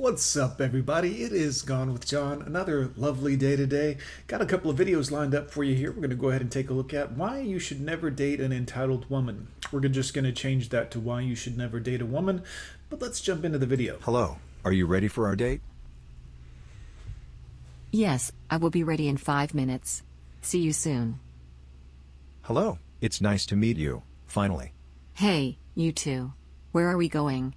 What's up, everybody? It is Gone with John. Another lovely day today. Got a couple of videos lined up for you here. We're going to go ahead and take a look at why you should never date an entitled woman. We're just going to change that to why you should never date a woman. But let's jump into the video. Hello, are you ready for our date? Yes, I will be ready in five minutes. See you soon. Hello, it's nice to meet you, finally. Hey, you two. Where are we going?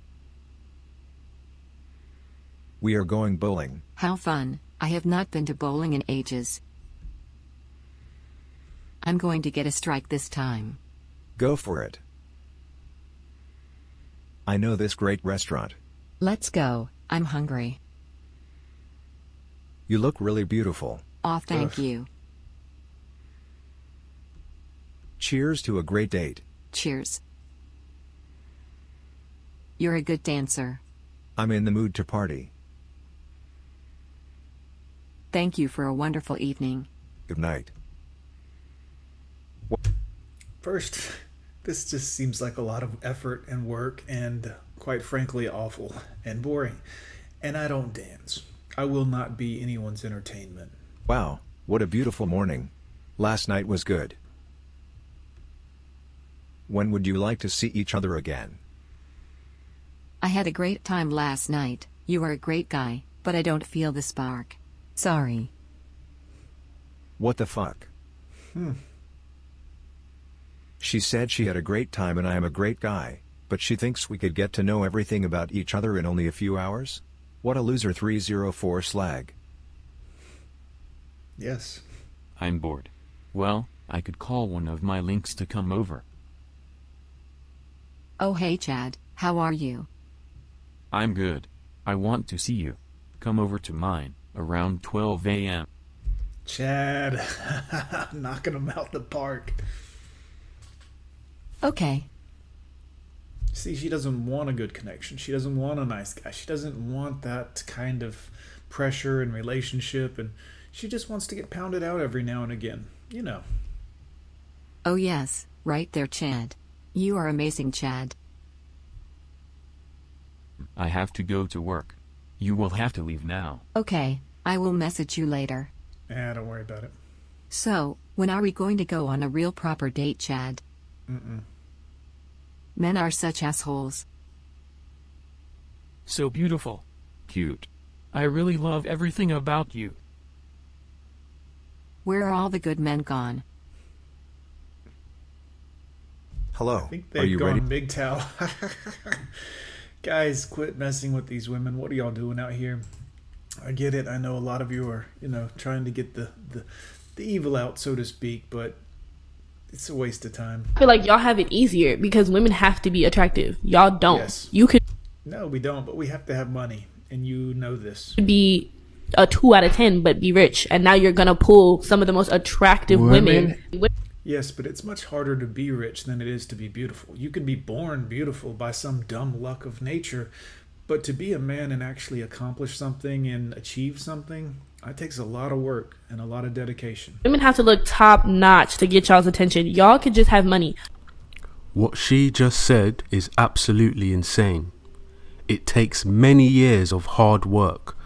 We are going bowling. How fun. I have not been to bowling in ages. I'm going to get a strike this time. Go for it. I know this great restaurant. Let's go. I'm hungry. You look really beautiful. Aw, thank Ugh. you. Cheers to a great date. Cheers. You're a good dancer. I'm in the mood to party. Thank you for a wonderful evening. Good night. First, this just seems like a lot of effort and work and, quite frankly, awful and boring. And I don't dance. I will not be anyone's entertainment. Wow, what a beautiful morning. Last night was good. When would you like to see each other again? I had a great time last night. You are a great guy, but I don't feel the spark. Sorry. What the fuck? Hmm. She said she had a great time and I am a great guy, but she thinks we could get to know everything about each other in only a few hours? What a loser 304 slag. Yes. I'm bored. Well, I could call one of my links to come over. Oh, hey, Chad. How are you? I'm good. I want to see you. Come over to mine, around 12 a.m. Chad, knocking them out the park. Okay. See, she doesn't want a good connection. She doesn't want a nice guy. She doesn't want that kind of pressure and relationship, and she just wants to get pounded out every now and again. You know. Oh, yes, right there, Chad. You are amazing, Chad. I have to go to work. You will have to leave now. Okay, I will message you later. Ah, don't worry about it. So, when are we going to go on a real proper date, Chad? Mm-mm. Men are such assholes. So beautiful. Cute. I really love everything about you. Where are all the good men gone? Hello, I think are they've you gone ready? big towel. Guys, quit messing with these women. What are y'all doing out here? I get it. I know a lot of you are, you know, trying to get the, the, the evil out, so to speak, but it's a waste of time. I feel like y'all have it easier because women have to be attractive. Y'all don't. Yes. You could No, we don't, but we have to have money, and you know this. be a two out of ten but be rich, and now you're gonna pull some of the most attractive women. Yes, but it's much harder to be rich than it is to be beautiful. You can be born beautiful by some dumb luck of nature, but to be a man and actually accomplish something and achieve something, it takes a lot of work and a lot of dedication. Women have to look top notch to get y'all's attention. Y'all could just have money. What she just said is absolutely insane. It takes many years of hard work.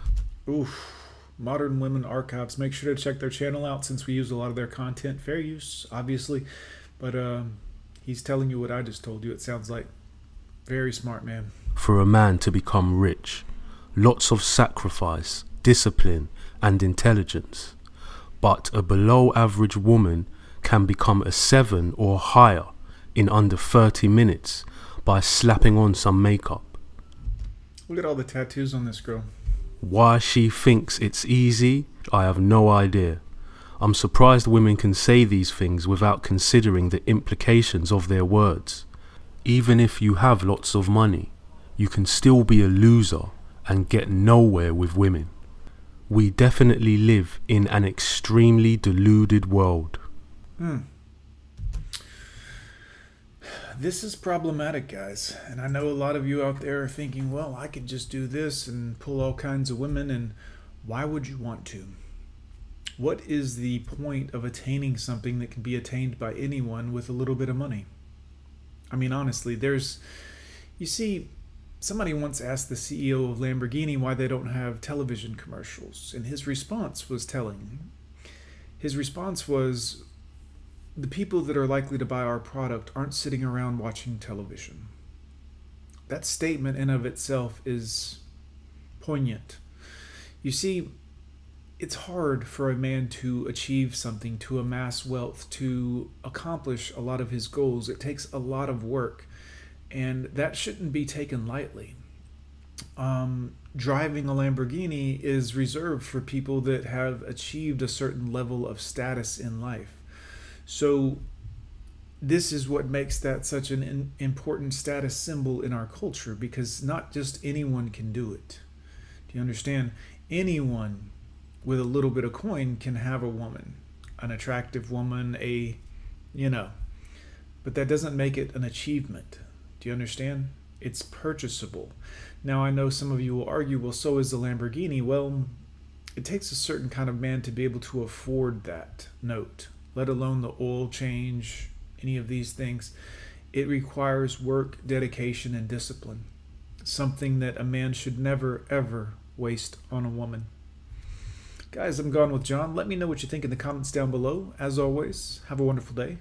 Oof. Modern Women Archives. Make sure to check their channel out since we use a lot of their content. Fair use, obviously. But um, he's telling you what I just told you. It sounds like very smart man. for a man to become rich. Lots of sacrifice, discipline, and intelligence. But a below average woman can become a 7 or higher in under 30 minutes by slapping on some makeup. Look at all the tattoos on this girl. Why she thinks it's easy, I have no idea. I'm surprised women can say these things without considering the implications of their words. Even if you have lots of money, you can still be a loser and get nowhere with women. We definitely live in an extremely deluded world. Hmm. This is problematic, guys. And I know a lot of you out there are thinking, well, I could just do this and pull all kinds of women, and why would you want to? What is the point of attaining something that can be attained by anyone with a little bit of money? I mean, honestly, there's, you see, somebody once asked the CEO of Lamborghini why they don't have television commercials, and his response was telling. His response was the people that are likely to buy our product aren't sitting around watching television. That statement, in of itself, is poignant. You see, it's hard for a man to achieve something, to amass wealth, to accomplish a lot of his goals. It takes a lot of work, and that shouldn't be taken lightly. Um, driving a Lamborghini is reserved for people that have achieved a certain level of status in life. So, this is what makes that such an important status symbol in our culture because not just anyone can do it. Do you understand? Anyone with a little bit of coin can have a woman, an attractive woman, a, you know, but that doesn't make it an achievement. Do you understand? It's purchasable. Now, I know some of you will argue, well, so is the Lamborghini. Well, it takes a certain kind of man to be able to afford that note, let alone the oil change, any of these things. It requires work, dedication, and discipline, something that a man should never, ever waste on a woman. Guys, I'm gone with John. Let me know what you think in the comments down below. As always, have a wonderful day.